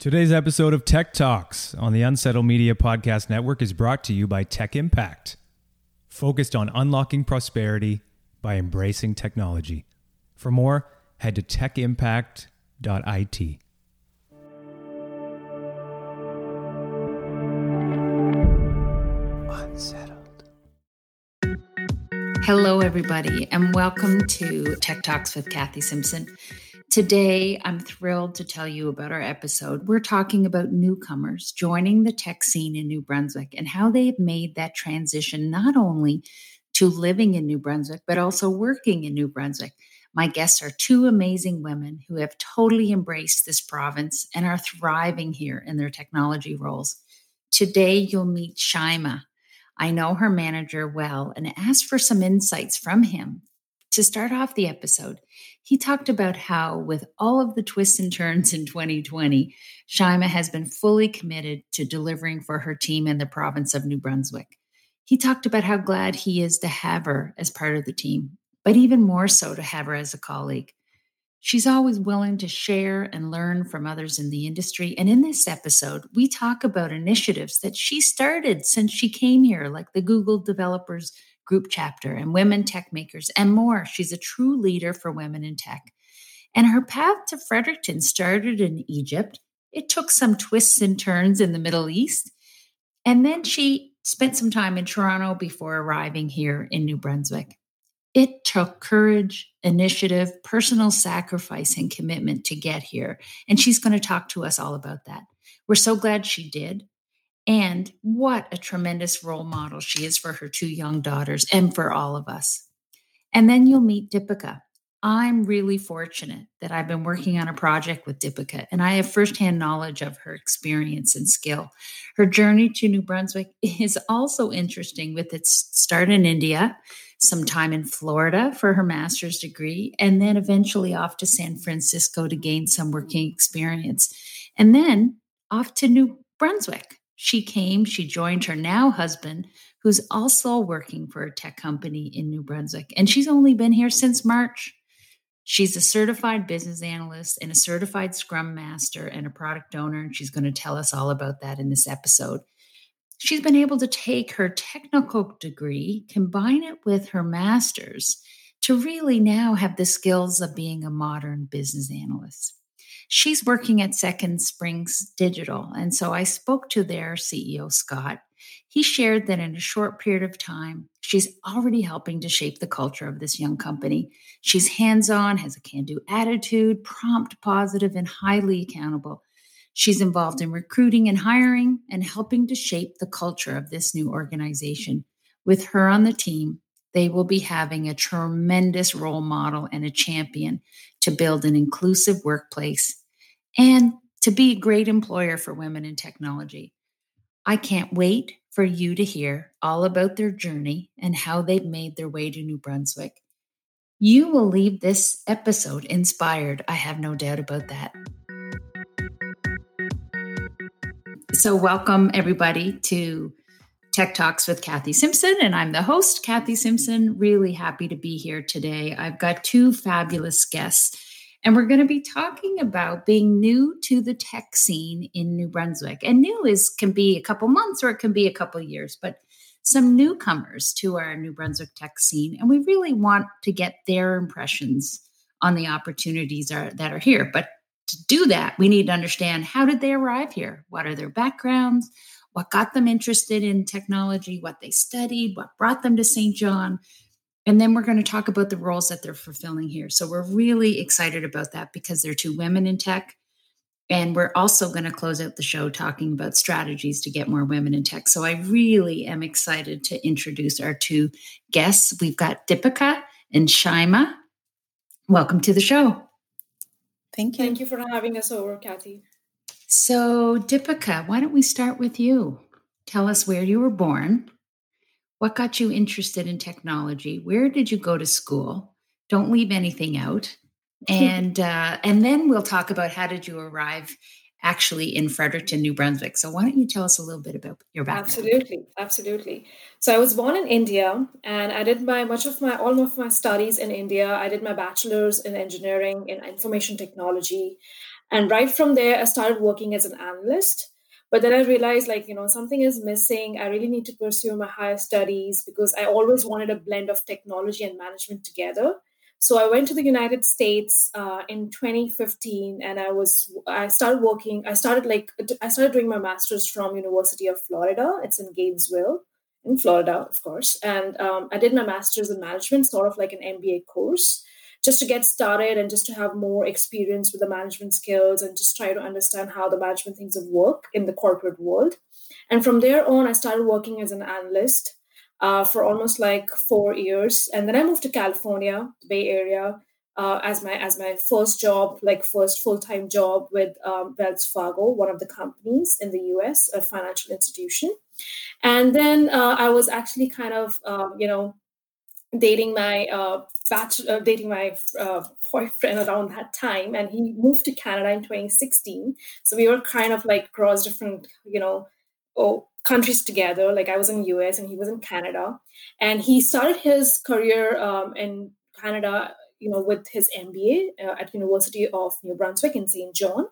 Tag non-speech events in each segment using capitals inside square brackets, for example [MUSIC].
Today's episode of Tech Talks on the Unsettled Media Podcast Network is brought to you by Tech Impact, focused on unlocking prosperity by embracing technology. For more, head to techimpact.it. Unsettled. Hello, everybody, and welcome to Tech Talks with Kathy Simpson. Today, I'm thrilled to tell you about our episode. We're talking about newcomers joining the tech scene in New Brunswick and how they've made that transition not only to living in New Brunswick, but also working in New Brunswick. My guests are two amazing women who have totally embraced this province and are thriving here in their technology roles. Today, you'll meet Shaima. I know her manager well and asked for some insights from him. To start off the episode, he talked about how, with all of the twists and turns in 2020, Shaima has been fully committed to delivering for her team in the province of New Brunswick. He talked about how glad he is to have her as part of the team, but even more so to have her as a colleague. She's always willing to share and learn from others in the industry. And in this episode, we talk about initiatives that she started since she came here, like the Google Developers Group chapter and Women Tech Makers and more. She's a true leader for women in tech. And her path to Fredericton started in Egypt. It took some twists and turns in the Middle East. And then she spent some time in Toronto before arriving here in New Brunswick. It took courage, initiative, personal sacrifice, and commitment to get here. And she's going to talk to us all about that. We're so glad she did. And what a tremendous role model she is for her two young daughters and for all of us. And then you'll meet Dipika. I'm really fortunate that I've been working on a project with Dipika and I have firsthand knowledge of her experience and skill. Her journey to New Brunswick [LAUGHS] is also interesting with its start in India, some time in Florida for her master's degree, and then eventually off to San Francisco to gain some working experience, and then off to New Brunswick she came, she joined her now husband, who's also working for a tech company in New Brunswick. And she's only been here since March. She's a certified business analyst and a certified scrum master and a product owner. And she's going to tell us all about that in this episode. She's been able to take her technical degree, combine it with her master's to really now have the skills of being a modern business analyst she's working at Second Springs Digital. And so I spoke to their CEO, Scott. He shared that in a short period of time, she's already helping to shape the culture of this young company. She's hands on, has a can do attitude, prompt, positive, and highly accountable. She's involved in recruiting and hiring and helping to shape the culture of this new organization. With her on the team, they will be having a tremendous role model and a champion to build an inclusive workplace and to be a great employer for women in technology. I can't wait for you to hear all about their journey and how they've made their way to New Brunswick. You will leave this episode inspired. I have no doubt about that. So, welcome everybody to Tech Talks with Kathy Simpson, and I'm the host, Kathy Simpson. Really happy to be here today. I've got two fabulous guests and we're going to be talking about being new to the tech scene in New Brunswick. And new is can be a couple months or it can be a couple years, but some newcomers to our New Brunswick tech scene. And we really want to get their impressions on the opportunities are, that are here. But to do that, we need to understand how did they arrive here? What are their backgrounds? What got them interested in technology? What they studied? What brought them to St. John? And then we're going to talk about the roles that they're fulfilling here. So we're really excited about that because they're two women in tech. And we're also going to close out the show talking about strategies to get more women in tech. So I really am excited to introduce our two guests. We've got Dipika and Shaima. Welcome to the show. Thank you. Thank you for having us over, Kathy. So, Dipika, why don't we start with you? Tell us where you were born, what got you interested in technology? Where did you go to school? Don't leave anything out. [LAUGHS] And uh, and then we'll talk about how did you arrive actually in Fredericton, New Brunswick. So why don't you tell us a little bit about your background? Absolutely, absolutely. So I was born in India, and I did my much of my all of my studies in India. I did my bachelor's in engineering in information technology, And right from there, I started working as an analyst. But then I realized, like, you know, something is missing. I really need to pursue my higher studies because I always wanted a blend of technology and management together. So I went to the United States uh, in 2015, and I was I started working. I started like I started doing my master's from University of Florida. It's in Gainesville, in Florida, of course. And um, I did my master's in management, sort of like an MBA course just to get started and just to have more experience with the management skills and just try to understand how the management things of work in the corporate world. And from there on, I started working as an analyst uh, for almost like four years, and then I moved to California, Bay Area, uh, as my as my first job, like first full time job with um, Wells Fargo, one of the companies in the U.S., a financial institution. And then uh, I was actually kind of, um, you know, dating my uh, bachelor, uh, dating my uh, boyfriend around that time, and he moved to Canada in 2016. So we were kind of like cross different, you know, oh, countries together. Like I was in US and he was in Canada, and he started his career um, in Canada, you know, with his MBA uh, at University of New Brunswick in St. John.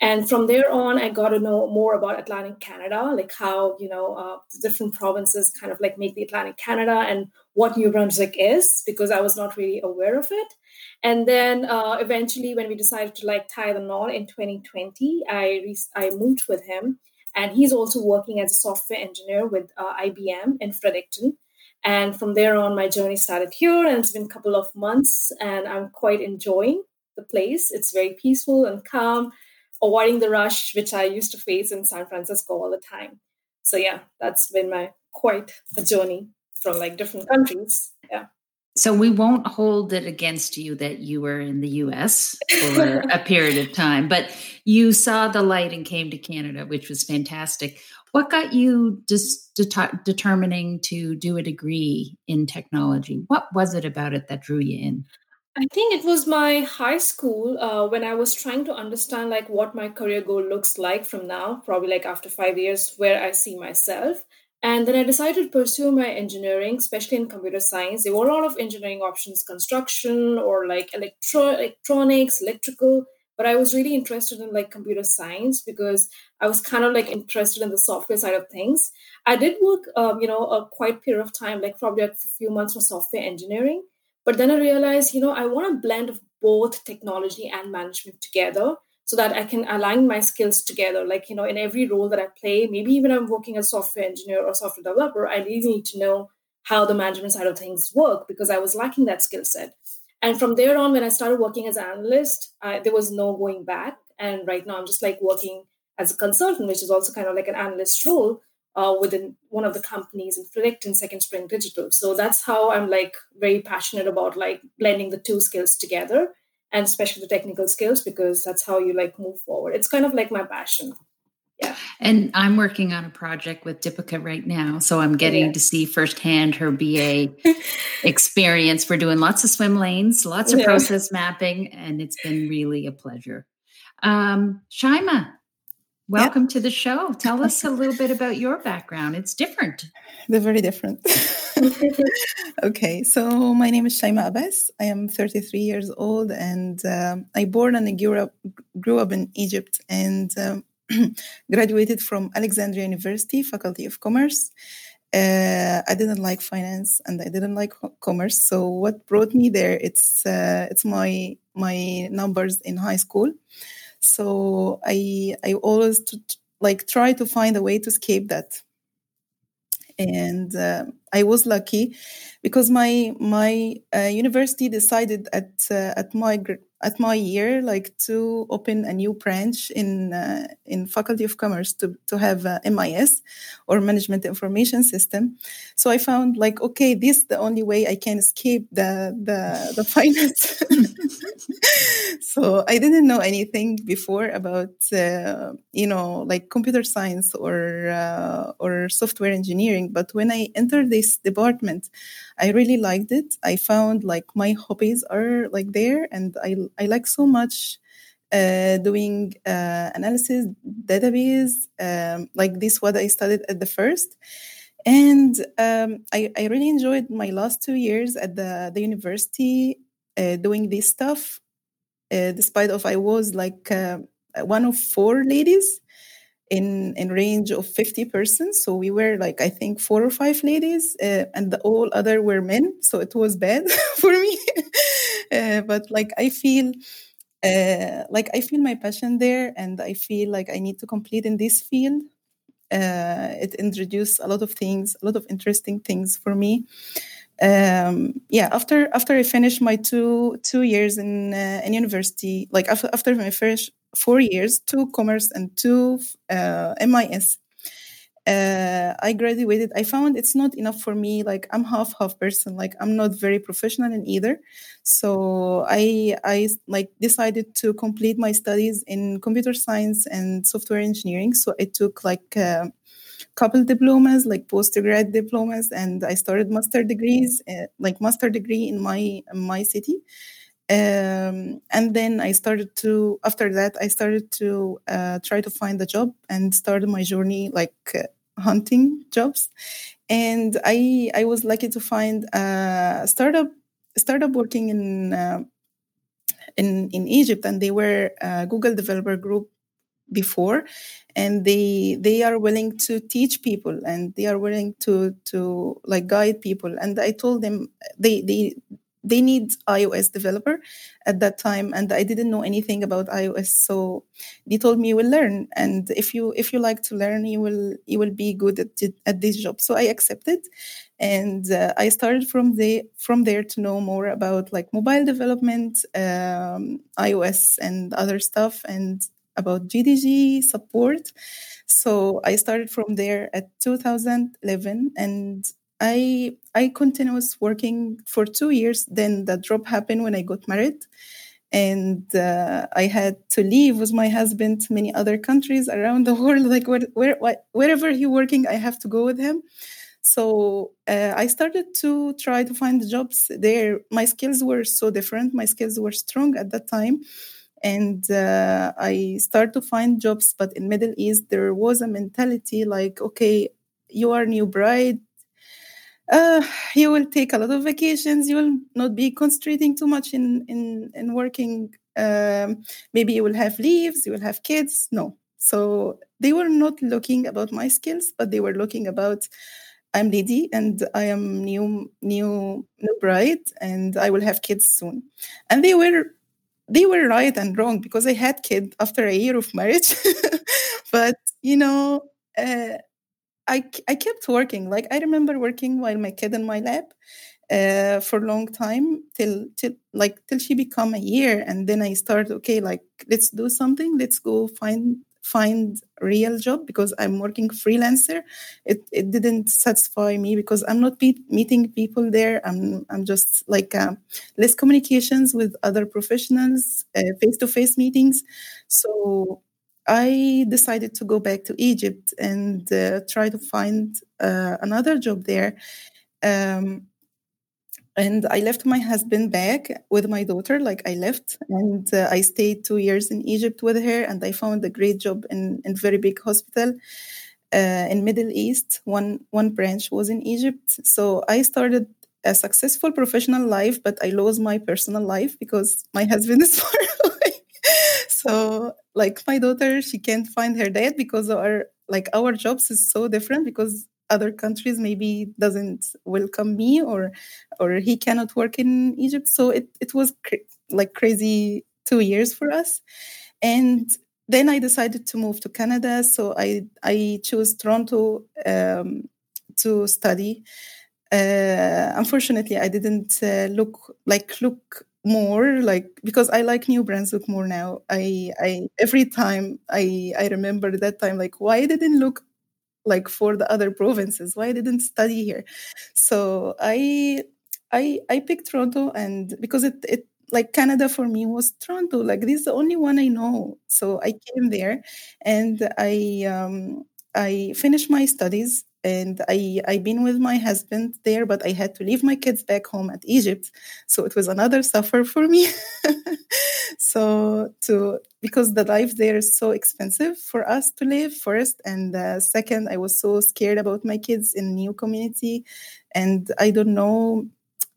And from there on, I got to know more about Atlantic Canada, like how you know uh, different provinces kind of like make the Atlantic Canada and what New Brunswick is, because I was not really aware of it. And then uh, eventually, when we decided to like tie the knot in 2020, I re- I moved with him, and he's also working as a software engineer with uh, IBM in Fredericton. And from there on, my journey started here, and it's been a couple of months, and I'm quite enjoying the place. It's very peaceful and calm avoiding the rush which I used to face in San Francisco all the time. So yeah, that's been my quite a journey from like different um, countries. Yeah. So we won't hold it against you that you were in the US for a [LAUGHS] period of time, but you saw the light and came to Canada, which was fantastic. What got you just det- determining to do a degree in technology? What was it about it that drew you in? I think it was my high school uh, when I was trying to understand like what my career goal looks like from now, probably like after five years, where I see myself. And then I decided to pursue my engineering, especially in computer science. There were a lot of engineering options, construction or like electro- electronics, electrical. But I was really interested in like computer science because I was kind of like interested in the software side of things. I did work, um, you know, a quite period of time, like probably a few months for software engineering but then I realized, you know, I want a blend of both technology and management together so that I can align my skills together. Like, you know, in every role that I play, maybe even I'm working as software engineer or software developer, I really need to know how the management side of things work because I was lacking that skill set. And from there on, when I started working as an analyst, I, there was no going back. And right now, I'm just like working as a consultant, which is also kind of like an analyst role uh, within one of the companies in and Second Spring Digital. So that's how I'm like very passionate about like blending the two skills together and especially the technical skills because that's how you like move forward. It's kind of like my passion. Yeah. And I'm working on a project with Dipika right now. So I'm getting yeah. to see firsthand her BA [LAUGHS] experience. We're doing lots of swim lanes, lots of yeah. process mapping, and it's been really a pleasure. Um, Shaima, Welcome to the show. Tell us a little bit about your background. It's different. They're very different. [LAUGHS] okay, so my name is Shaima Abbas. I am 33 years old and um, I born and grew up, grew up in Egypt and um, [CLEARS THROAT] graduated from Alexandria University, Faculty of Commerce. Uh, I didn't like finance and I didn't like commerce. So what brought me there? It's uh, it's my my numbers in high school. So I I always t- like try to find a way to escape that. And uh, I was lucky because my my uh, university decided at uh, at my at my year like to open a new branch in uh, in faculty of commerce to to have MIS or management information system. So i found like okay this is the only way i can escape the the the [LAUGHS] finance. [LAUGHS] So i didn't know anything before about uh, you know like computer science or uh, or software engineering but when i entered this department i really liked it i found like my hobbies are like there and i I like so much uh, doing uh, analysis, database, um, like this what I studied at the first. And um, I, I, really enjoyed my last two years at the, the university uh, doing this stuff. Uh, despite of I was like uh, one of four ladies in in range of 50 persons. So we were like i think four or five ladies uh, and the all other were men. So it was bad [LAUGHS] for me. [LAUGHS] Uh, but like i feel uh, like i feel my passion there and i feel like i need to complete in this field. Uh, it introduced a lot of things a lot of interesting things for me. Um, yeah after after i finished my two two years in uh, in university like after, after my first four years, two commerce and two uh, MIS. Uh, I graduated. I found it's not enough for me. Like I'm half half person. Like I'm not very professional in either. So I I like decided to complete my studies in computer science and software engineering. So I took like a uh, couple diplomas, like postgrad diplomas, and I started master degrees, uh, like master degree in my in my city um, and then I started to, after that, I started to uh, try to find a job and started my journey like uh, hunting jobs. And I, I was lucky to find a startup, startup working in, uh, in, in Egypt, and they were Google developer group before and they they are willing to teach people and they are willing to to like guide people and i told them they they they need iOS developer at that time, and I didn't know anything about iOS. So they told me you will learn, and if you if you like to learn, you will you will be good at at this job. So I accepted, and uh, I started from the from there to know more about like mobile development, um, iOS, and other stuff, and about GDG support. So I started from there at 2011, and I I continued working for two years. Then the drop happened when I got married, and uh, I had to leave with my husband to many other countries around the [LAUGHS] world. Like where, where wherever he working, I have to go with him. So uh, I started to try to find jobs there. My skills were so different. My skills were strong at that time and uh, i started to find jobs but in middle east there was a mentality like okay you are new bride uh, you will take a lot of vacations. You will not be concentrating too much in in in working. Um, maybe you will have leaves. You will have kids. No, so they were not looking about my skills, but they were looking about I'm lady and I am new new new bride and I will have kids soon. And they were they were right and wrong because I had kid after a year of marriage. [LAUGHS] but you know, uh, I, I kept working. Like I remember working while my kid in my lap uh, for a long time till till like till she become a year, and then I start Okay, like let's do something. Let's go find find real job because I'm working freelancer. It it didn't satisfy me because I'm not meeting people there. I'm I'm just like uh, less communications with other professionals, face to face meetings. So I decided to go back to Egypt and uh, try to find uh, another job there. Um, and I left my husband back with my daughter. Like I left, and uh, I stayed two years in Egypt with her, and I found a great job in in very big hospital uh, in Middle East. One one branch was in Egypt, so I started a successful professional life, but I lost my personal life because my husband is [LAUGHS] far away. so like my daughter she can't find her dad because our like our jobs is so different because other countries maybe doesn't welcome me or or he cannot work in egypt. So it, it was cr- like crazy two years for us. And then i decided to move to canada. So i i chose toronto um, to study. Uh, unfortunately i didn't uh, look like look more like because i like new brunswick more now. I i every time i i remember that time like why didn't look like for the other provinces? Why didn't study here? So i i i picked toronto and because it it like canada for me was toronto. Like this is the only one i know. So i came there and i um i finished my studies and I I've been with my husband there, but I had to leave my kids back home at Egypt, so it was another suffer for me. [LAUGHS] so to because the life there is so expensive for us to live first, and uh, second, I was so scared about my kids in new community, and I don't know.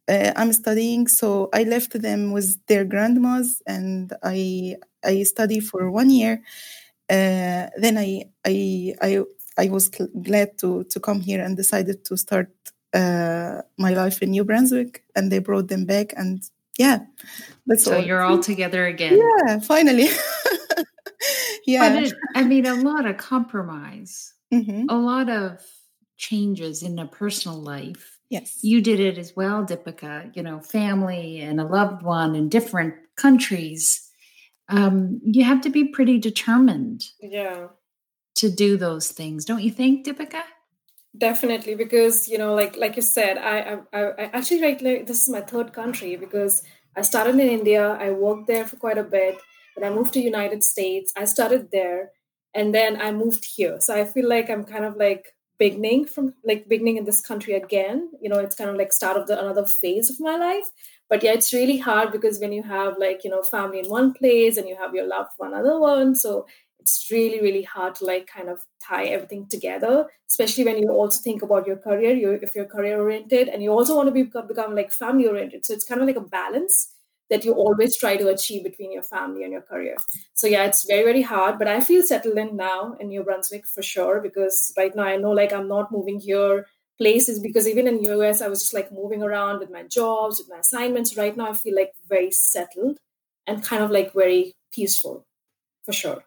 uh, I'm studying, so I left them with their grandmas, and I I study for one year. Uh, then I I I I was glad to to come here and decided to start uh, my life in New Brunswick, and they brought them back, and yeah, that's so all. you're all together again. Yeah, finally. [LAUGHS] yeah, it, I mean, a lot of compromise, mm-hmm. a lot of changes in a personal life. Yes, you did it as well, Dipika. You know, family and a loved one in different countries. Um, you have to be pretty determined. Yeah to do those things, don't you think, Deepika? Definitely, because you know, like like you said, I I, I actually right like this is my third country because I started in India, I worked there for quite a bit, then I moved to United States, I started there, and then I moved here. So I feel like I'm kind of like beginning from like beginning in this country again. You know, it's kind of like start of the another phase of my life. But yeah, it's really hard because when you have like you know family in one place and you have your loved one other one, so it's really really hard to like kind of tie everything together especially when you also think about your career you if you're career oriented and you also want to be, become like family oriented. So it's kind of like a balance that you always try to achieve between your family and your career. So yeah it's very very hard but i feel settled in now in new brunswick for sure because right now i know like i'm not moving here places because even in us i was just like moving around with my jobs with my assignments. Right now i feel like very settled and kind of like very peaceful for sure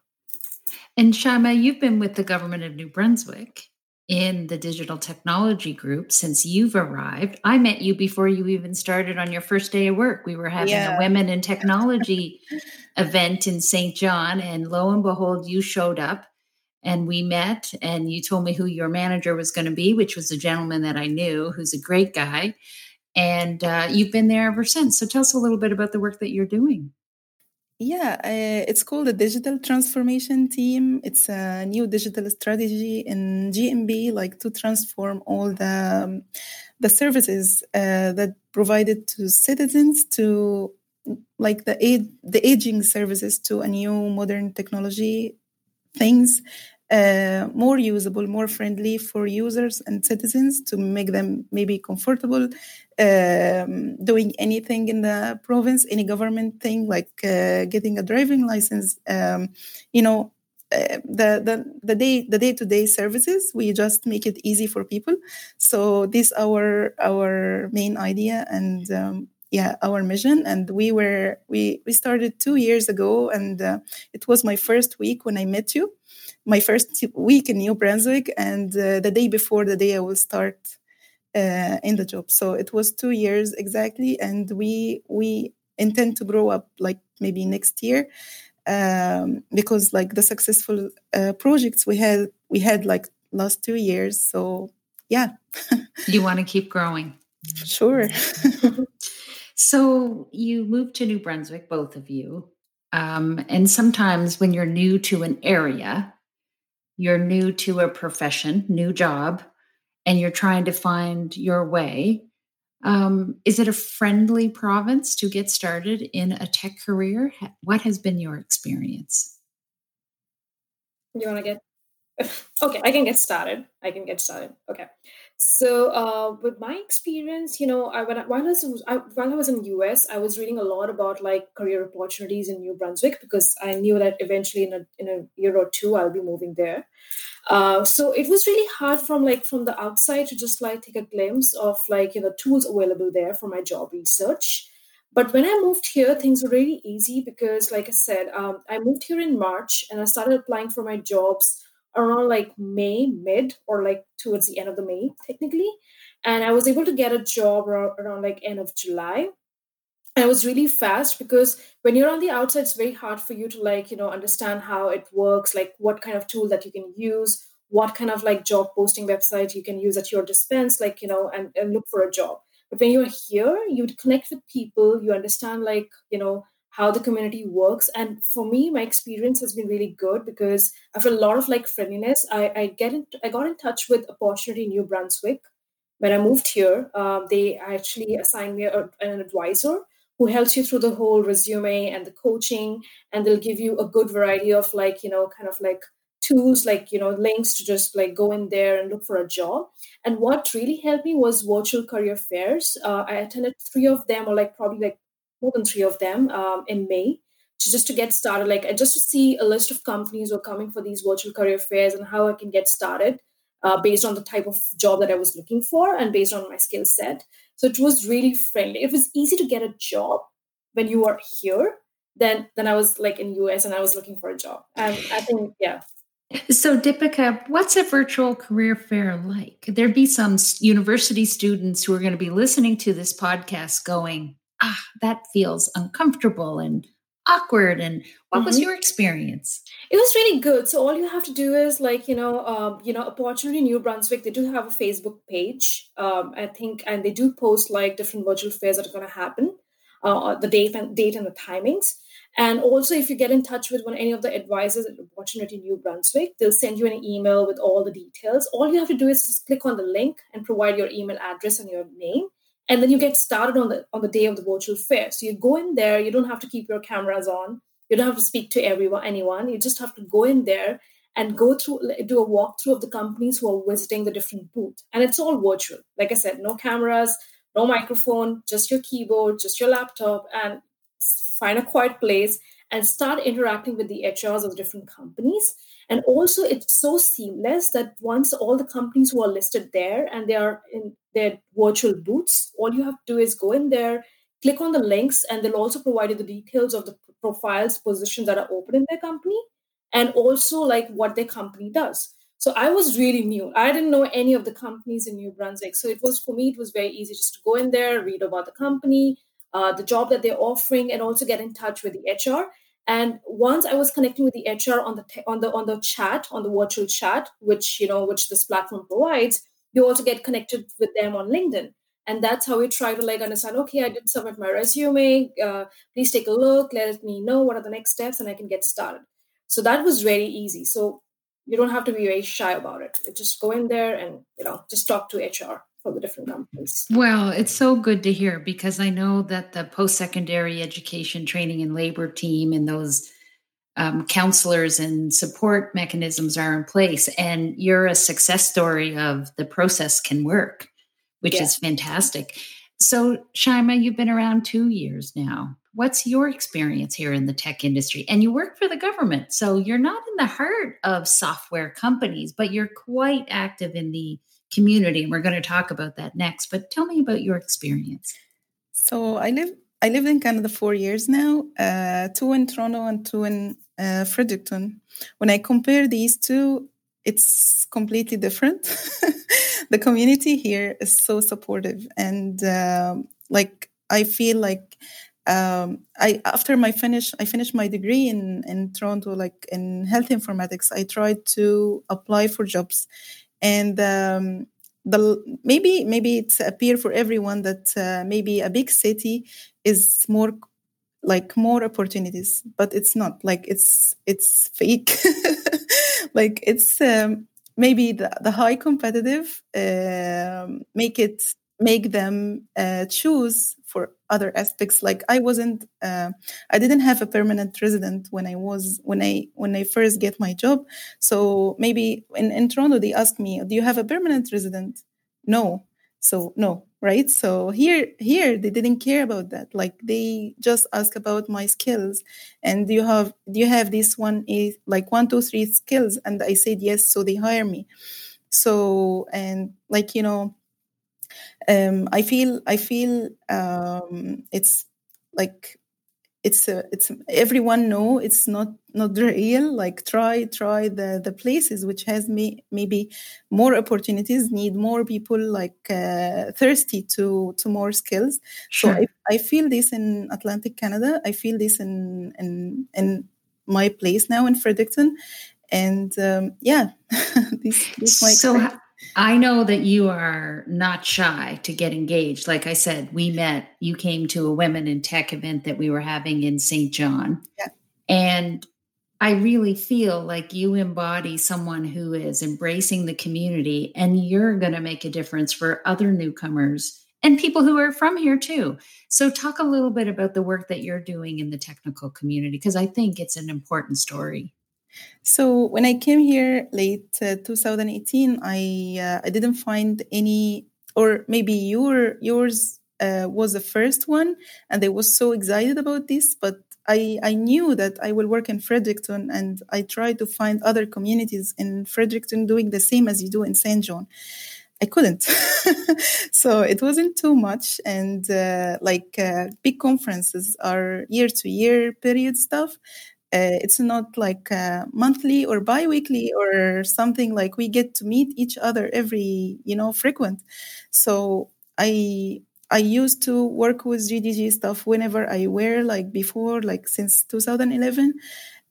and Shaima, you've been with the government of New Brunswick in the digital technology group since you've arrived. I met you before you even started on your first day of work. We were having yeah. a women in [LAUGHS] technology event in St. John, and lo and behold, you showed up and we met, and you told me who your manager was going to be, which was a gentleman that I knew who's a great guy. And uh, you've been there ever since. So tell us a little bit about the work that you're doing. Yeah, uh, it's called the Digital Transformation Team. It's a new digital strategy in GNB, like to transform all the um, the services uh, that provided to citizens to like the aid, the aging services to a new modern technology things uh, more usable, more friendly for users and citizens to make them maybe comfortable um, doing anything in the province, any government thing like uh, getting a driving license. Um, you know, uh, the the the day the day to day services we just make it easy for people. So this our our main idea and. Um, yeah our mission and we were we we started two years ago and uh, it was my first week when i met you my first week in New Brunswick, and uh, the day before the day I will start uh, in the job. So it was two years exactly, and we we intend to grow up like maybe next year um, because like the successful uh, projects we had we had like last two years. So yeah, [LAUGHS] you want to keep growing. Sure. [LAUGHS] so you moved to New Brunswick, both of you. Um, and sometimes when you're new to an area, you're new to a profession, new job, and you're trying to find your way. Um, is it a friendly province to get started in a tech career? What has been your experience? You want to get [LAUGHS] okay? I can get started. I can get started. Okay. So, uh, with my experience, you know, I, when I, while, I was, I, while I was in the US, I was reading a lot about like career opportunities in New Brunswick because I knew that eventually in a, in a year or two I'll be moving there. Uh, so it was really hard from like from the outside to just like take a glimpse of like you know tools available there for my job research. But when I moved here, things were really easy because, like I said, um, I moved here in March and I started applying for my jobs around like May, mid, or like towards the end of the May, technically. And I was able to get a job around, like end of July. And it was really fast because when you're on the outside, it's very hard for you to like, you know, understand how it works, like what kind of tool that you can use, what kind of like job posting website you can use at your dispense, like, you know, and, and look for a job. But when you're here, you connect with people, you understand like, you know, how the community works. And for me my experience has been really good because i feel a lot of like friendliness. I, I get in, i got in touch with opportunity new brunswick when i moved here. Um, they actually assigned me a, an advisor who helps you through the whole resume and the coaching and they'll give you a good variety of like you know kind of like tools like you know links to just like go in there and look for a job. And what really helped me was virtual career fairs. Uh, i attended three of them or like probably like more than three of them um, in may to just to get started like just to see a list of companies who are coming for these virtual career fairs and how i can get started uh, based on the type of job that i was looking for and based on my skill set. So it was really friendly. It was easy to get a job when you are here then then i was like in us and i was looking for a job. And i think yeah. So, Deepika, what's a virtual career fair like? Could there be some university students who are going to be listening to this podcast going, ah, that feels uncomfortable and awkward? And what mm-hmm. was your experience? It was really good. So all you have to do is like you know, um, you know, Opportunity New Brunswick. They do have a Facebook page, um, I think, and they do post like different virtual fairs that are going to happen, uh, the date and date and the timings. And also, if you get in touch with one any of the advisors at Opportunity New Brunswick, they'll send you an email with all the details. All you have to do is just click on the link and provide your email address and your name, and then you get started on the on the day of the virtual fair. So you go in there. You don't have to keep your cameras on. You don't have to speak to everyone, anyone. You just have to go in there and go through, do a walkthrough of the companies who are visiting the different booth, and it's all virtual. Like I said, no cameras, no microphone, just your keyboard, just your laptop, and find a quiet place and start interacting with the HRs of different companies. And also, it's so seamless that once all the companies who are listed there and they are in their virtual booths, all you have to do is go in there, click on the links, and they'll also provide you the details of the profiles, positions that are open in their company, and also like what their company does. So I was really new. I didn't know any of the companies in New Brunswick. So it was for me, it was very easy just to go in there, read about the company, uh, the job that they're offering, and also get in touch with the HR. And once I was connecting with the HR on the te- on the on the chat on the virtual chat, which you know which this platform provides, you also get connected with them on LinkedIn, and that's how we try to like understand. Okay, I did submit my resume. Uh, please take a look. Let me know what are the next steps, and I can get started. So that was very easy. So you don't have to be very shy about it. Just go in there and you know just talk to HR for the different companies. Well, it's so good to hear because I know that the post secondary education training and labor team and those um, counselors and support mechanisms are in place, and you're a success story of the process can work, which yeah. is fantastic. So, Shaima, you've been around two years now. What's your experience here in the tech industry? And you work for the government. So, you're not in the heart of software companies, but you're quite active in the community. And we're going to talk about that next. But tell me about your experience. So I live I lived in Canada four years now, uh, two in Toronto and two in uh, Fredericton. When I compare these two, it's completely different. [LAUGHS] the community here is so supportive, and uh, like I feel like um, I after my finish I finished my degree in in Toronto, like in health informatics. I tried to apply for jobs and um, the maybe maybe it's appear for everyone that uh, maybe a big city is more like more opportunities but it's not like it's it's fake. [LAUGHS] Like it's um, maybe the, the high competitive uh, make it make them uh, choose for other aspects. Like i wasn't uh, i didn't have a permanent resident when i was when i when i first get my job. So maybe in, in toronto they asked me do you have a permanent resident? No. So no right? So here here they didn't care about that. Like they just ask about my skills. And do you have do you have this one is like one two three skills and i said yes so they hire me. So and like you know um, I feel I feel um, it's like it's a, it's everyone know it's not not real. Like try try the the places which has me maybe more opportunities need more people like uh, thirsty to to more skills. Sure. so I, I feel this in atlantic canada. I feel this in in in my place now in fredericton. And um, yeah [LAUGHS] this, this so I know that you are not shy to get engaged. Like I said, we met, you came to a women in tech event that we were having in St. John. Yeah. And I really feel like you embody someone who is embracing the community and you're going to make a difference for other newcomers and people who are from here too. So, talk a little bit about the work that you're doing in the technical community because I think it's an important story. So when I came here late uh, 2018, I uh, I didn't find any, or maybe your yours uh, was the first one, and I was so excited about this. But I I knew that I will work in Fredericton, and I tried to find other communities in Fredericton doing the same as you do in Saint John. I couldn't. [LAUGHS] so it wasn't too much. And uh, like uh, big conferences are year to year period stuff. Uh, it's not like uh, monthly or bi-weekly or something like we get to meet each other every you know frequent so i i used to work with gdg stuff whenever i were like before like since 2011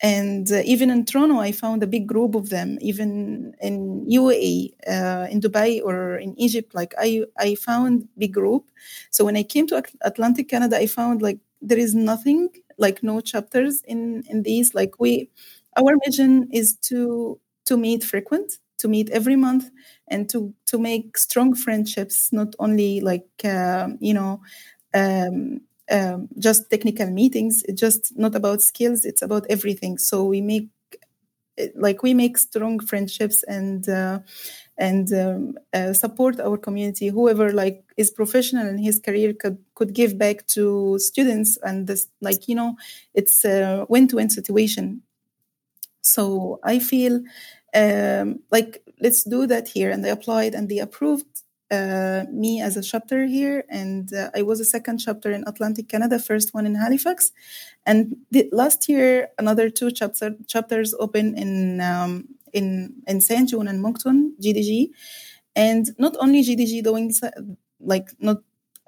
and uh, even in Toronto, I found a big group of them. Even in UAE, uh, in Dubai, or in Egypt, like I, I found big group. So when I came to Atlantic Canada, I found like there is nothing like no chapters in in these. Like we our mission is to to meet frequent to meet every month and to to make strong friendships not only like uh, you know um, um, just technical meetings it's just not about skills it's about everything. So we make like we make strong friendships and uh, and um, uh, support our community whoever like is professional in his career could could give back to students and this like you know it's a win-to-win situation. So i feel um, like let's do that here. And they applied and they approved uh, me as a chapter here. And uh, i was a second chapter in atlantic canada first one in halifax. And the, last year another two chapter, chapters open in um, in in Saint John and Moncton GDG, and not only GDG doing like not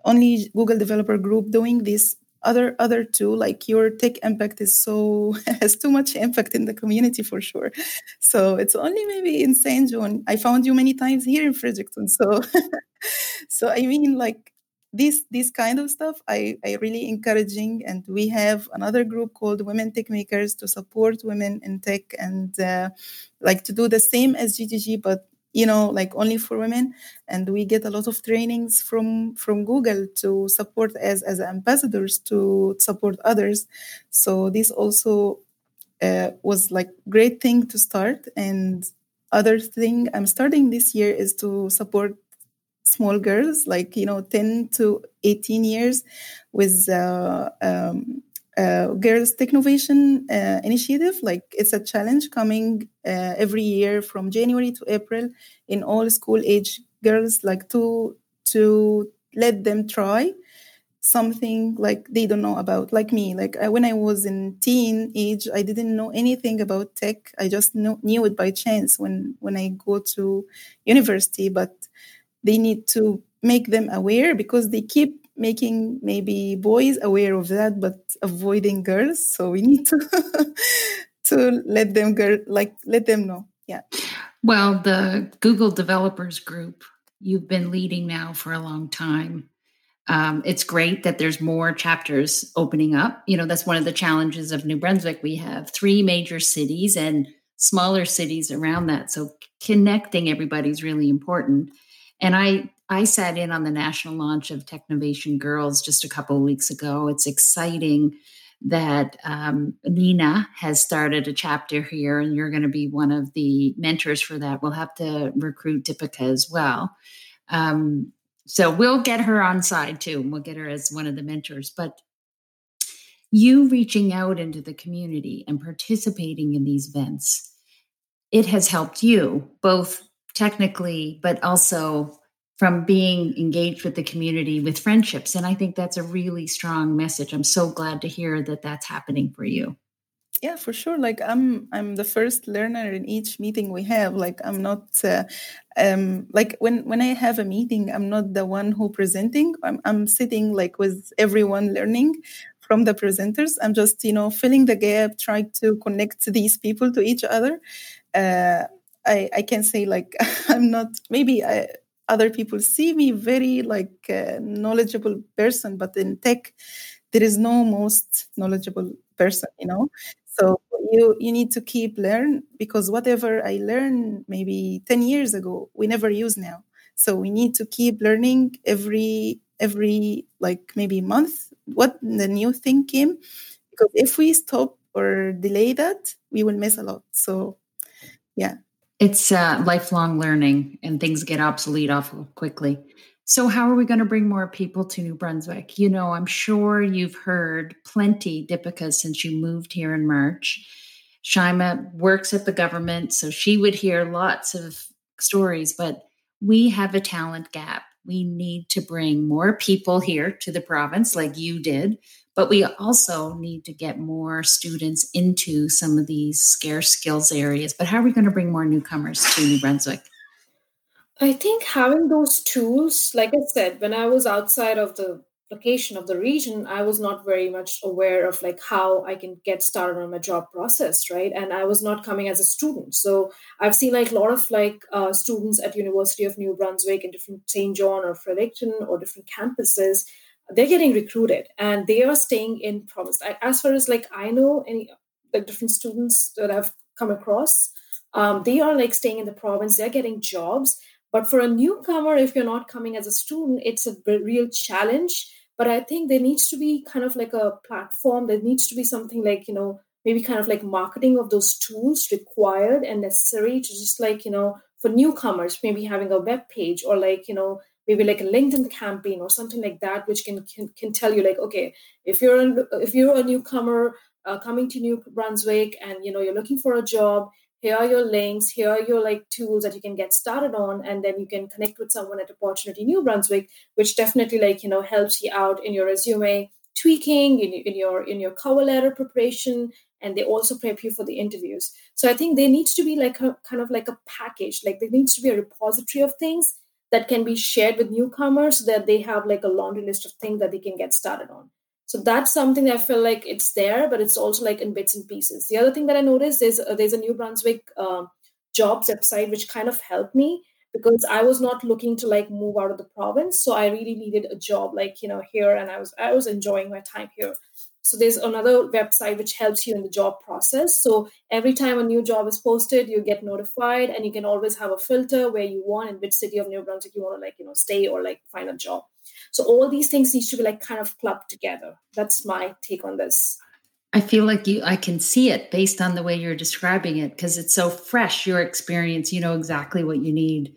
only Google Developer Group doing this other other two like your tech impact is so [LAUGHS] has too much impact in the community for sure. So it's only maybe in Saint John. I found you many times here in Fredericton so [LAUGHS] so I mean like this this kind of stuff I, I really encouraging. And we have another group called women tech makers to support women in tech and uh, like to do the same as GDG but you know like only for women. And we get a lot of trainings from from google to support as as ambassadors to support others. So this also uh, was like great thing to start. And other thing i'm starting this year is to support small girls, like you know, ten to eighteen years, with uh, um, uh, Girls Technovation uh, initiative. Like it's a challenge coming uh, every year from January to April in all school age girls, like to to let them try something like they don't know about like me like I, when i was in teen age i didn't know anything about tech i just know, knew it by chance when when i go to university but they need to make them aware because they keep making maybe boys aware of that but avoiding girls. So we need to [LAUGHS] to let them girl like let them know. Yeah. Well the google developers group you've been leading now for a long time. Um, it's great that there's more chapters opening up. You know that's one of the challenges of new brunswick. We have three major cities and smaller cities around that. So connecting everybody is really important and I I sat in on the national launch of Technovation Girls just a couple of weeks ago. It's exciting that um, Nina has started a chapter here, and you're going to be one of the mentors for that. We'll have to recruit Deepika as well. Um, so we'll get her on side too. We'll get her as one of the mentors. But you reaching out into the community and participating in these events, it has helped you both technically, but also from being engaged with the community with friendships. And I think that's a really strong message. I'm so glad to hear that that's happening for you. Yeah, for sure. Like I'm, I'm the first learner in each meeting we have. Like I'm not, uh, um, like when when I have a meeting, I'm not the one who presenting. I'm, I'm sitting like with everyone learning from the presenters. I'm just, you know, filling the gap, trying to connect these people to each other. Uh, I, I can say like [LAUGHS] I'm not maybe I, other people see me very like uh, knowledgeable person, but in tech there is no most knowledgeable person, you know. So you you need to keep learn because whatever I learned maybe 10 years ago, we never use now. So we need to keep learning every every like maybe month what the new thing came because if we stop or delay that, we will miss a lot. So, yeah. It's uh, lifelong learning and things get obsolete awful quickly. So, how are we going to bring more people to New Brunswick? You know, I'm sure you've heard plenty, Dipika, since you moved here in March. Shaima works at the government, so she would hear lots of stories, but we have a talent gap. We need to bring more people here to the province, like you did, but we also need to get more students into some of these scarce skills areas. But how are we going to bring more newcomers to New Brunswick? I think having those tools, like I said, when I was outside of the location of the region, I was not very much aware of like how I can get started on my job process, right? And I was not coming as a student. So I've seen like a lot of like uh, students at University of New Brunswick in different Saint John or Fredericton or different campuses, they're getting recruited and they are staying in province. As far as like I know, any like different students that I've come across, um, they are like staying in the province. They're getting jobs but for a newcomer, if you're not coming as a student, it's a real challenge. But I think there needs to be kind of like a platform. There needs to be something like, you know, maybe kind of like marketing of those tools required and necessary to just like, you know, for newcomers, maybe having a web page or like, you know, maybe like a LinkedIn campaign or something like that, which can can, can tell you like, okay, if you're a, if you're a newcomer uh, coming to New Brunswick and you know you're looking for a job, here are your links here are your like tools that you can get started on and then you can connect with someone at opportunity new brunswick which definitely like you know helps you out in your resume tweaking in, in your in your cover letter preparation and they also prep you for the interviews. So i think there needs to be like a kind of like a package like there needs to be a repository of things that can be shared with newcomers so that they have like a laundry list of things that they can get started on so that's something that I feel like it's there, but it's also like in bits and pieces. The other thing that I noticed is uh, there's a New Brunswick uh, jobs website which kind of helped me because I was not looking to like move out of the province, so I really needed a job like you know here, and I was I was enjoying my time here. So there's another website which helps you in the job process. So every time a new job is posted, you get notified, and you can always have a filter where you want in which city of New Brunswick you want to like you know stay or like find a job. So all these things need to be like kind of clubbed together. That's my take on this. I feel like you I can see it based on the way you're describing it because it's so fresh your experience, you know exactly what you need.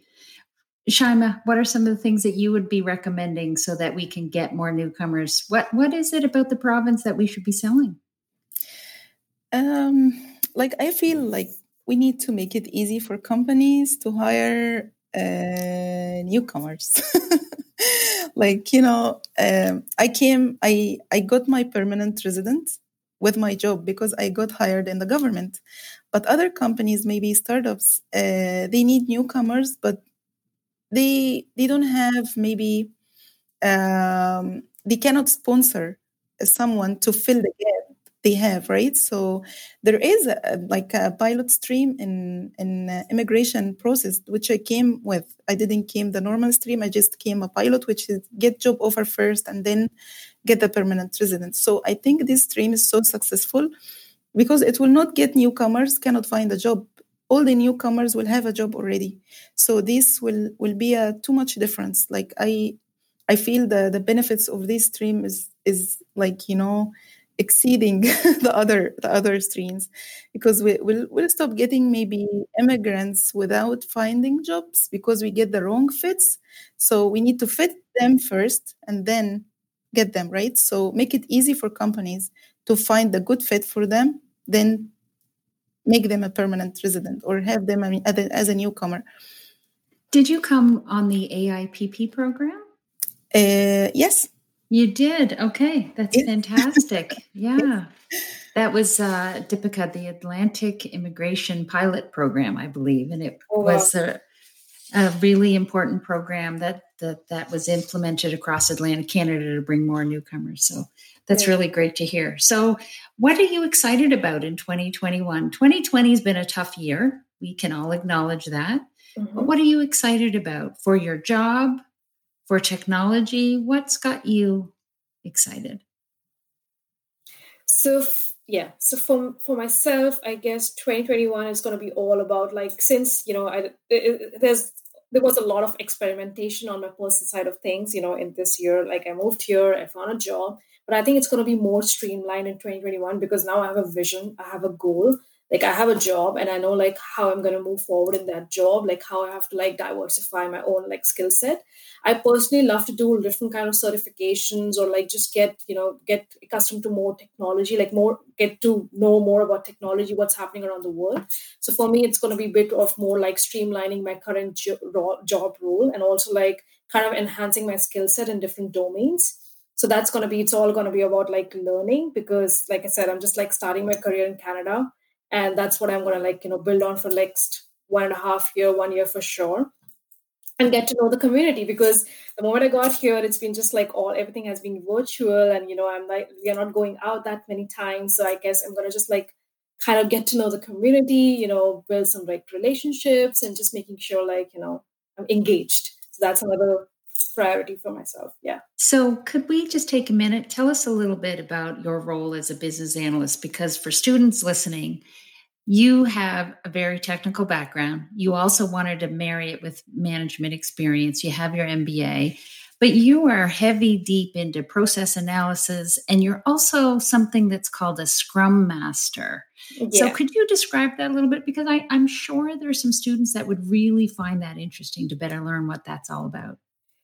Shaima, what are some of the things that you would be recommending so that we can get more newcomers? What what is it about the province that we should be selling? Um like I feel like we need to make it easy for companies to hire uh, newcomers. [LAUGHS] like you know um, i came i i got my permanent residence with my job because i got hired in the government but other companies maybe startups uh, they need newcomers but they they don't have maybe um, they cannot sponsor someone to fill the gap they have right? So there is a, like a pilot stream in in immigration process which i came with. I didn't came the normal stream. I just came a pilot which is get job offer first and then get the permanent residence. So i think this stream is so successful because it will not get newcomers cannot find a job all the newcomers will have a job already. So this will will be a too much difference. Like i i feel the the benefits of this stream is is like you know exceeding [LAUGHS] the other the other streams. Because we will we'll stop getting maybe immigrants without finding jobs because we get the wrong fits. So we need to fit them first and then get them right? So make it easy for companies to find the good fit for them then make them a permanent resident or have them I mean, as a newcomer did you come on the aipp program uh, yes you did. Okay. That's yeah. [LAUGHS] fantastic. Yeah. That was uh, Deepika, the Atlantic Immigration Pilot Program, I believe. And it oh, wow. was a, a, really important program that, that that was implemented across Atlantic Canada to bring more newcomers. So that's really great to hear. So, what are you excited about in 2021? 2020 has been a tough year. We can all acknowledge that. Mm-hmm. But what are you excited about for your job, for technology? What's got you excited? So yeah, so for for myself, I guess 2021 is going to be all about like since you know I it, there's there was a lot of experimentation on my personal side of things, you know, in this year. Like I moved here, I found a job, but I think it's going to be more streamlined in 2021 because now I have a vision, I have a goal, like i have a job and i know like how i'm going to move forward in that job like how i have to like diversify my own like skill set. I personally love to do different kind of certifications or like just get you know get accustomed to more technology like more get to know more about technology what's happening around the world. So for me it's going to be a bit of more like streamlining my current jo- job role and also like kind of enhancing my skill set in different domains so that's going to be it's all going to be about like learning because like i said i'm just like starting my career in canada and that's what i'm going to like you know build on for next one and a half year one year for sure and get to know the community because the moment i got here it's been just like all everything has been virtual and you know i'm like we are not going out that many times. So i guess i'm going to just like kind of get to know the community you know build some like relationships and just making sure like you know i'm engaged. So that's another priority for myself. Yeah. So, could we just take a minute? Tell us a little bit about your role as a business analyst, because for students listening, you have a very technical background. You also wanted to marry it with management experience. You have your MBA, but you are heavy deep into process analysis, and you're also something that's called a Scrum Master. Yeah. So, could you describe that a little bit? Because I, I'm sure there are some students that would really find that interesting to better learn what that's all about.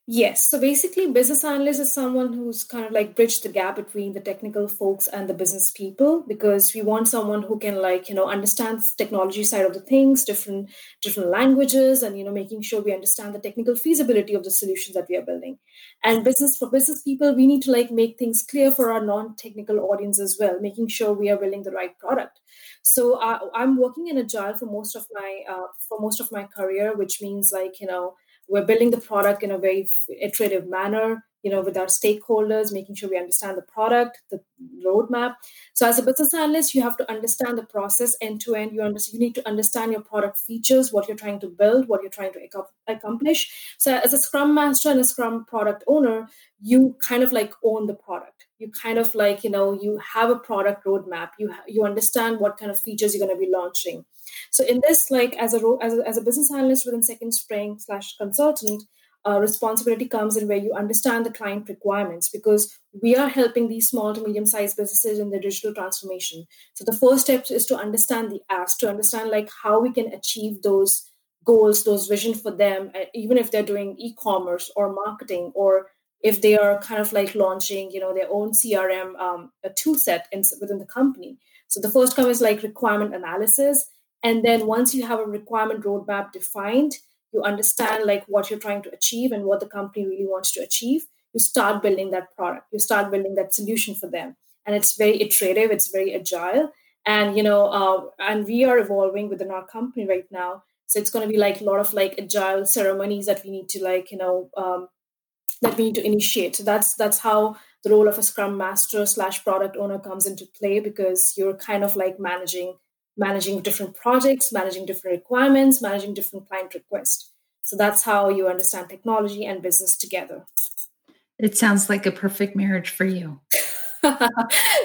Yes. So basically, business analyst is someone who's kind of like bridge the gap between the technical folks and the business people because we want someone who can like, you know, understand technology side of the things, different different languages, and you know, making sure we understand the technical feasibility of the solutions that we are building. And business for business people, we need to like make things clear for our non-technical audience as well, making sure we are building the right product. So uh, I'm working in agile for most of my uh, for most of my career, which means like you know we're building the product in a very iterative manner you know with our stakeholders making sure we understand the product the roadmap. So as a business analyst you have to understand the process end to end. You understand you need to understand your product features what you're trying to build what you're trying to accomplish. So as a scrum master and a scrum product owner you kind of like own the product you kind of like you know you have a product roadmap you you understand what kind of features you're going to be launching so in this, like as a as a, as a business analyst within Second Spring slash consultant, uh, responsibility comes in where you understand the client requirements because we are helping these small to medium sized businesses in their digital transformation. So the first step is to understand the ask, to understand like how we can achieve those goals, those vision for them, uh, even if they're doing e-commerce or marketing or if they are kind of like launching, you know, their own CRM um, a tool set in, within the company. So the first come is like requirement analysis and then once you have a requirement roadmap defined you understand like what you're trying to achieve and what the company really wants to achieve you start building that product. You start building that solution for them. And it's very iterative it's very agile and you know uh, and we are evolving within our company right now. So it's going to be like a lot of like agile ceremonies that we need to like you know um, that we need to initiate so that's that's how the role of a scrum master slash product owner comes into play because you're kind of like managing managing different projects, managing different requirements, managing different client requests. So that's how you understand technology and business together. It sounds like a perfect marriage for you. [LAUGHS]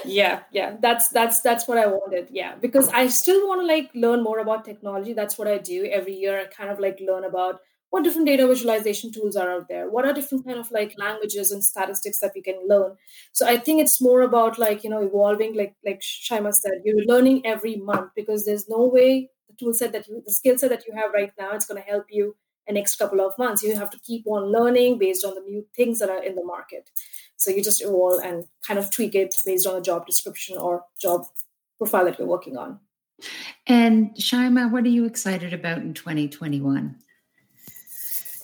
yeah, yeah. That's that's that's what I wanted. Yeah, because I still want to like learn more about technology. That's what I do every year. I kind of like learn about what different data visualization tools are out there? What are different kind of like languages and statistics that we can learn? So i think it's more about like you know evolving like like shaima said you're learning every month because there's no way the tool set that you the skill set that you have right now it's going to help you the next couple of months. You have to keep on learning based on the new things that are in the market. So you just evolve and kind of tweak it based on the job description or job profile that you're working on. And shaima what are you excited about in 2021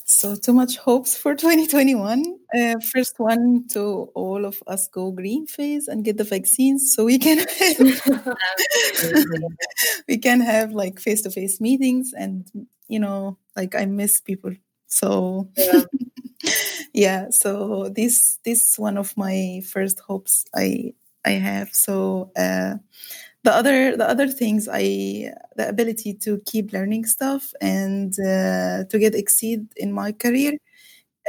so, too much hopes for [LAUGHS] 2021. Uh, first one to all of us go green phase and get the vaccines so we can [LAUGHS] we can have like face to face meetings and you know like I miss people. So yeah. [LAUGHS] yeah, so this this is one of my first hopes I I have. So uh, the other the other things i the ability to keep learning stuff and uh, to get exceed in my career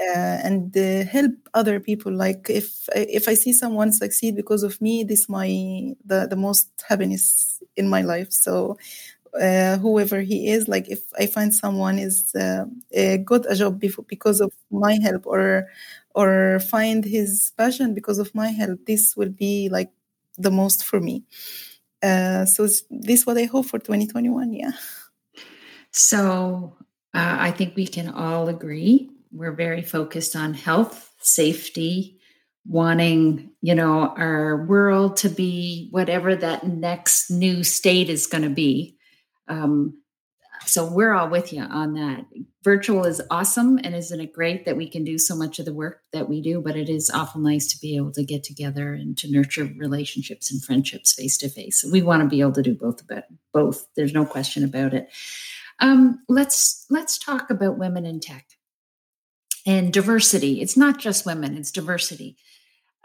uh, and uh, help other people. Like if if i see someone succeed because of me this my the the most happiness in my life. So uh, whoever he is like if i find someone is uh, got a job before, because of my help or or find his passion because of my help this will be like the most for me uh, so this is what i hope for 2021 yeah. So uh, i think we can all agree we're very focused on health safety wanting you know our world to be whatever that next new state is going to be. Um, so we're all with you on that. Virtual is awesome, and isn't it great that we can do so much of the work that we do? But it is awful nice to be able to get together and to nurture relationships and friendships face to face. We want to be able to do both about both. There's no question about it. Um, let's let's talk about women in tech and diversity. It's not just women; it's diversity.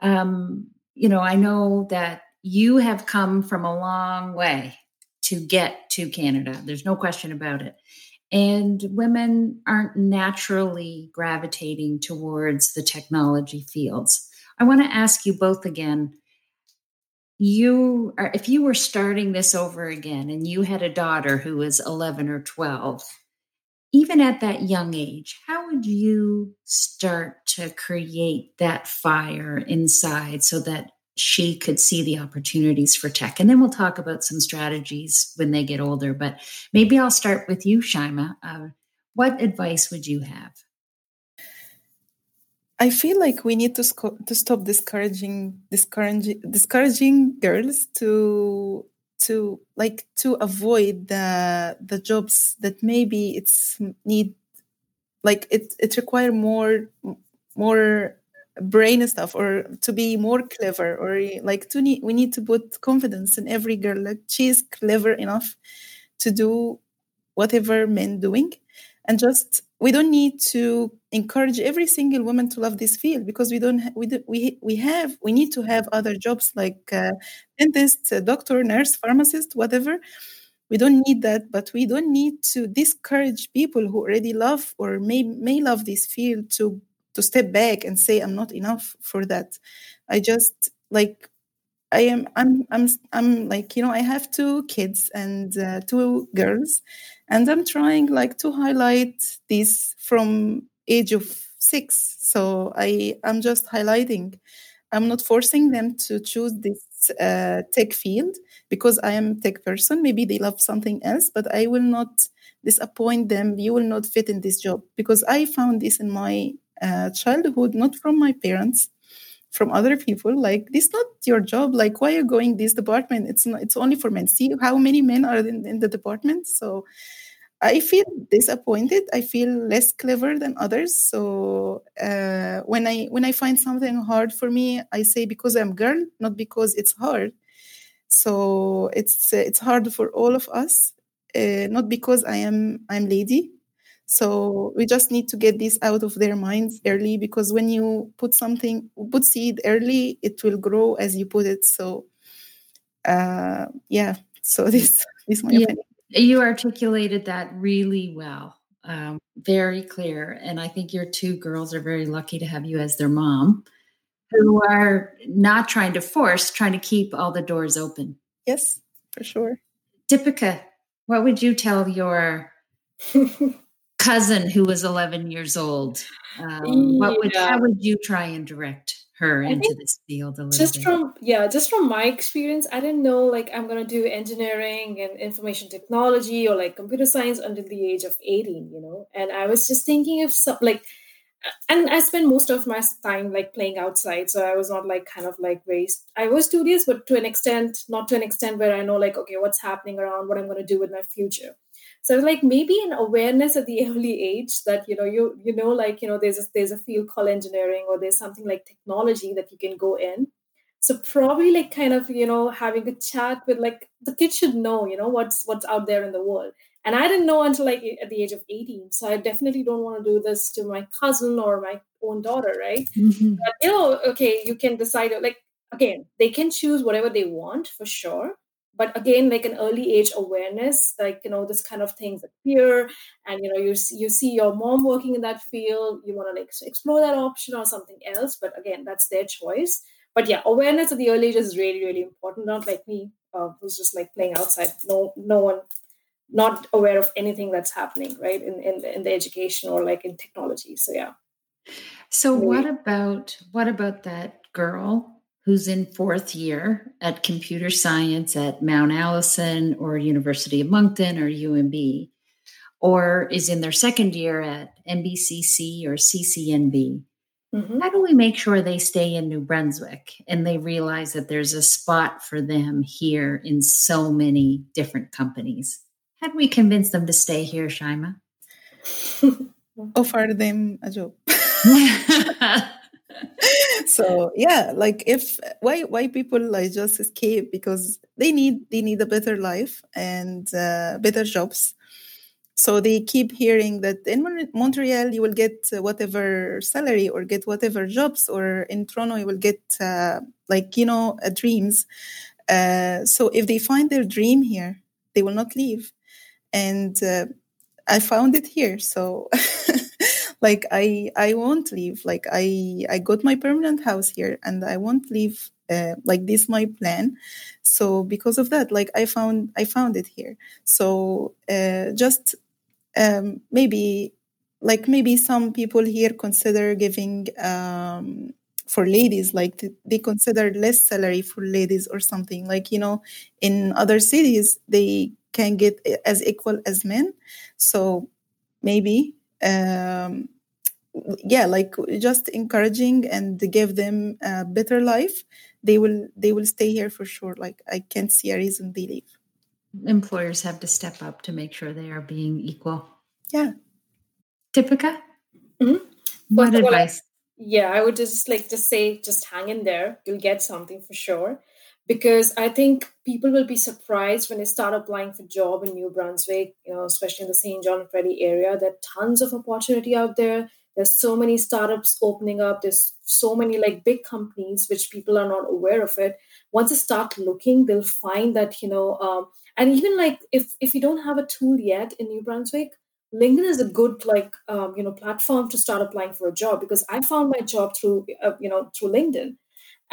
Um, you know, I know that you have come from a long way to get to Canada. There's no question about it. And women aren't naturally gravitating towards the technology fields. I want to ask you both again. You are, if you were starting this over again and you had a daughter who was 11 or 12, even at that young age, how would you start to create that fire inside so that she could see the opportunities for tech. And then we'll talk about some strategies when they get older. But maybe I'll start with you, Shaima. Uh, what advice would you have? I feel like we need to sco- to stop discouraging discouraging discouraging girls to to like to avoid the the jobs that maybe it's need like it it require more more brain stuff or to be more clever or like to need we need to put confidence in every girl like she's clever enough to do whatever men doing. And just we don't need to encourage every single woman to love this field because we don't we do, we we have we need to have other jobs like uh, dentist uh, doctor nurse pharmacist whatever. We don't need that but we don't need to discourage people who already love or may may love this field to to step back and say i'm not enough for that. I just like i am i'm i'm i'm like you know i have two kids and uh, two girls and i'm trying like to highlight this from age of 6 so i i'm just highlighting. I'm not forcing them to choose this uh, tech field because i am tech person. Maybe they love something else but i will not disappoint them. You will not fit in this job because i found this in my uh, childhood, not from my parents, from other people. Like this, not your job. Like why are you going this department? It's not. It's only for men. See how many men are in, in the department. So I feel disappointed. I feel less clever than others. So uh, when I when I find something hard for me, I say because I'm girl, not because it's hard. So it's it's hard for all of us, uh, not because I am I'm lady, so we just need to get this out of their minds early because when you put something, put seed early, it will grow as you put it. So uh, yeah, so [LAUGHS] this is my yeah, opinion. You articulated that really well, um, very clear. And I think your two girls are very lucky to have you as their mom who are not trying to force, trying to keep all the doors open. Yes, for sure. Deepika, what would you tell your [LAUGHS] cousin who was 11 years old. Um, what would how would you try and direct her into this field a little just bit? from yeah just from my experience i didn't know like i'm going to do engineering and information technology or like computer science until the age of 18 you know and i was just thinking of some like and i spent most of my time like playing outside so i was not like kind of like very i was studious but to an extent not to an extent where i know like okay what's happening around what i'm going to do with my future so like maybe an awareness at the [LAUGHS] early age that you know you you know like you know there's a, there's a field called engineering or there's something like technology that you can go in. So probably like kind of you know having a chat with like the kid should know you know what's what's out there in the world. And i didn't know until like at the age of 18 so i definitely don't want to do this to my cousin or my own daughter right? Mm-hmm. but you know okay you can decide like again they can choose whatever they want for sure but again like an early age awareness like you know this kind of things appear and you know you see, you see your mom working in that field you want to like explore that option or something else but again that's their choice. But yeah awareness at the early age is really really important not like me uh, who's just like playing outside. No no one not aware of anything that's happening right in, in in the education or like in technology. So yeah. So what about what about that girl who's in fourth year at computer science at Mount Allison or University of Moncton or UNB, or is in their second year at NBCC or CCNB? Mm-hmm. How do we make sure they stay in New Brunswick and they realize that there's a spot for them here in so many different companies? How do we convince them to stay here, Shaima? [LAUGHS] Offer them a [LAUGHS] job. [LAUGHS] so yeah, like if why why people like just escape because they need they need a better life and uh, better jobs so they keep hearing that in Montreal you will get whatever salary or get whatever jobs, or in Toronto you will get uh, like you know uh, dreams. Uh, so if they find their dream here, they will not leave. And uh, I found it here, so [LAUGHS] like I I won't leave. Like I I got my permanent house here, and I won't leave. Uh, like this my plan so because of that like i found i found it here so uh, just um, maybe like maybe some people here consider giving um, for ladies like they consider less salary for ladies or something like you know in other cities they can get as equal as men so maybe um, yeah like just encouraging and give them a better life they will they will stay here for sure like i can't see a reason they leave employers have to step up to make sure they are being equal. Yeah. Deepika? Mm-hmm. What advice? yeah, I would just like to say just hang in there. You'll get something for sure. Because I think people will be surprised when they start applying for job in New Brunswick, you know, especially in the Saint John Freddy area. There are tons of opportunity out there. There's so many startups opening up. There's so many like big companies which people are not aware of it. Once they start looking, they'll find that you know um, and even like if if you don't have a tool yet in new brunswick linkedin is a good like um, you know platform to start applying for a job because i found my job through uh, you know through linkedin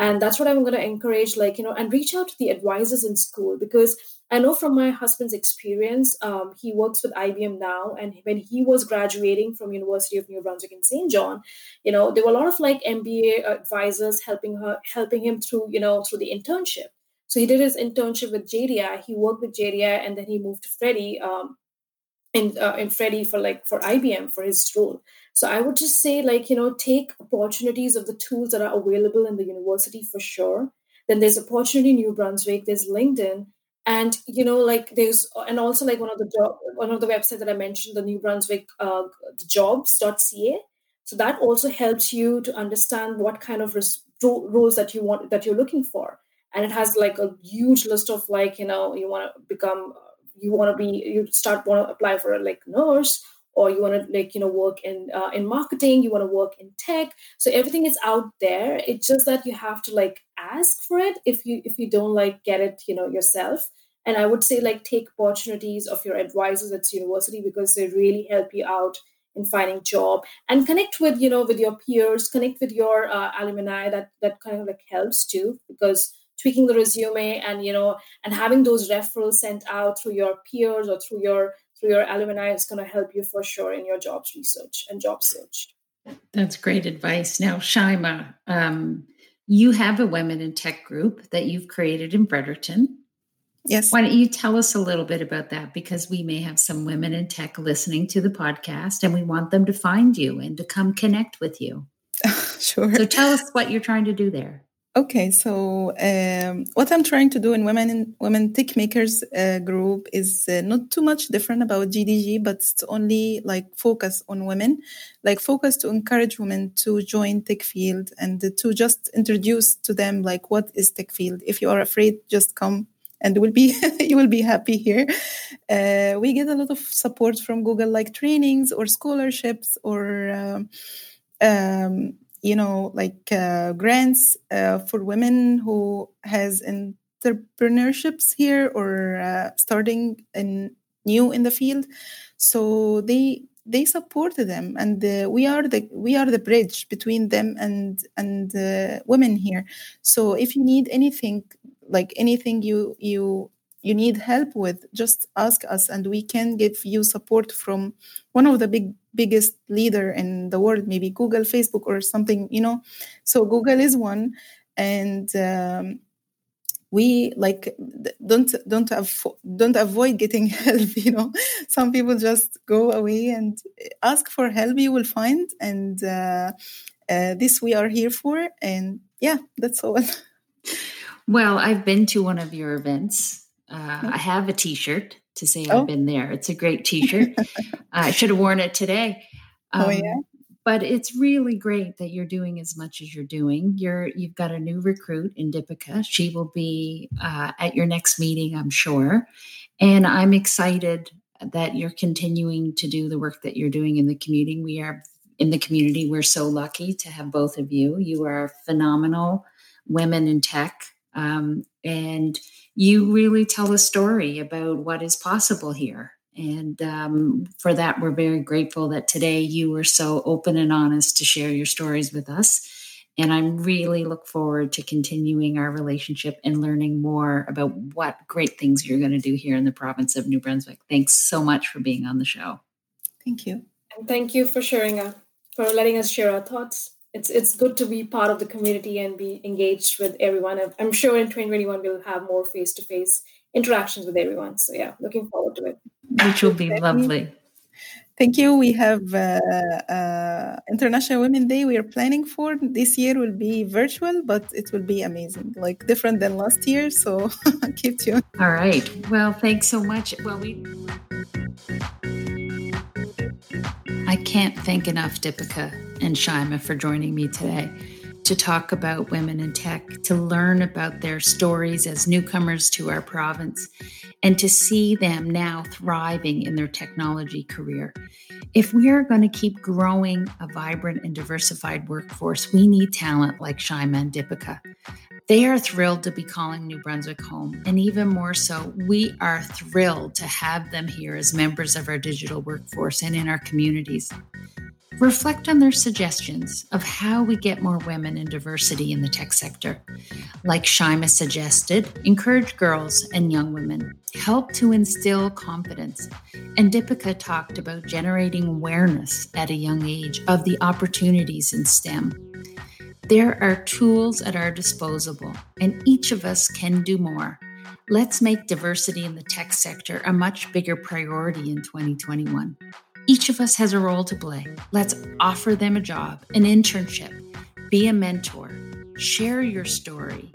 and that's what i'm going to encourage like you know and reach out to the advisors in school because i know from my husband's experience um, he works with ibm now and when he was graduating from university of new brunswick in saint john you know there were a lot of like mba advisors helping her helping him through you know through the internship so he did his internship with JDI. He worked with JDI, and then he moved to Freddie um, in uh, in Freddie for like for IBM for his role. So I would just say like you know take opportunities of the tools that are available in the university for sure. Then there's opportunity New Brunswick. There's LinkedIn, and you know like there's and also like one of the job one of the websites that I mentioned, the New Brunswick uh, jobs.ca. So that also helps you to understand what kind of res- roles that you want that you're looking for and it has like a huge list of like you know you want to become you want to be you start want to apply for a like nurse or you want to like you know work in uh, in marketing you want to work in tech. So everything is out there. It's just that you have to like ask for it if you if you don't like get it you know yourself. And i would say like take opportunities of your advisors at university because they really help you out in finding job. And connect with you know with your peers connect with your uh, alumni that that kind of like helps too because tweaking the resume and you know and having those referrals sent out through your peers or through your through your alumni is going to help you for sure in your jobs research and job search. That's great advice. Now shaima um, you have a women in tech group that you've created in fredericton yes. Why don't you tell us a little bit about that? Because we may have some women in tech listening to the podcast and we want them to find you and to come connect with you. [LAUGHS] Sure. So tell us what you're trying to do there Okay, so um, what I'm trying to do in Women in Women Techmakers uh, group is uh, not too much different about GDG, but it's only like focus on women, like focus to encourage women to join tech field and to just introduce to them like what is tech field. If you are afraid, just come and will be [LAUGHS] you will be happy here. Uh, we get a lot of support from Google, like trainings or scholarships or. Um, um, you know like uh, grants uh, for women who has entrepreneurships here or uh, starting in new in the field. So they they support them and uh, we are the we are the bridge between them and and women here. So if you need anything like anything you you you need help with, just ask us, and we can give you support from one of the big biggest leader in the world, maybe Google, Facebook, or something. You know, so Google is one, and um, we like don't don't avo- don't avoid getting [LAUGHS] help you know? Some people just go away and ask for help you will find and uh, uh, this we are here for and yeah that's all. [LAUGHS] Well i've been to one of your events uh, i have a t-shirt to say oh. i've been there it's a great t-shirt [LAUGHS] i should have worn it today um, oh yeah but it's really great that you're doing as much as you're doing. You're you've got a new recruit in Dipika. She will be uh, at your next meeting, I'm sure, and I'm excited that you're continuing to do the work that you're doing in the community. We are in the community. We're so lucky to have both of you. You are phenomenal women in tech, um, and you really tell a story about what is possible here and um, for that, we're very grateful that today you were so open and honest to share your stories with us. And I'm really look forward to continuing our relationship and learning more about what great things you're going to do here in the province of New Brunswick. Thanks so much for being on the show. Thank you. And thank you for sharing, uh, for letting us share our thoughts. It's it's good to be part of the community and be engaged with everyone. I'm sure in 2021 we'll have more face to face interactions with everyone. So yeah, looking forward to it. Which will be lovely. Thank you. We have uh, uh, International Women Day. We are planning for this year. Will be virtual, but it will be amazing. Like different than last year. So [LAUGHS] keep tuned. All right. Well, thanks so much. Well, we. I can't thank enough Dipika and Shaima for joining me today to talk about women in tech, to learn about their stories as newcomers to our province, and to see them now thriving in their technology career. If we are going to keep growing a vibrant and diversified workforce, we need talent like Shaima and Dipika. They are thrilled to be calling New Brunswick home, and even more so, we are thrilled to have them here as members of our digital workforce and in our communities. Reflect on their suggestions of how we get more women and diversity in the tech sector. Like Shaima suggested, encourage girls and young women, help to instill confidence. And Dipika talked about generating awareness at a young age of the opportunities in STEM. There are tools at our disposal, and each of us can do more. Let's make diversity in the tech sector a much bigger priority in 2021. Each of us has a role to play. Let's offer them a job, an internship, be a mentor, share your story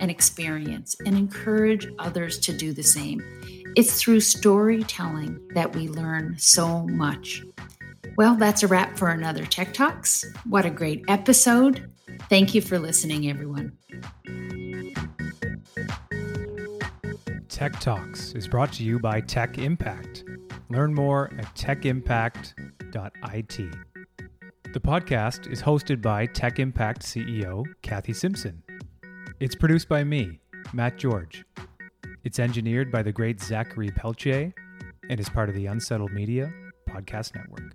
and experience, and encourage others to do the same. It's through storytelling that we learn so much. Well, that's a wrap for another Tech Talks. What a great episode. Thank you for listening, everyone. Tech Talks is brought to you by Tech Impact Learn more at techimpact.it. The podcast is hosted by Tech Impact CEO Kathy Simpson. It's produced by me, Matt George. It's engineered by the great Zachary Peltier and is part of the Unsettled Media Podcast Network.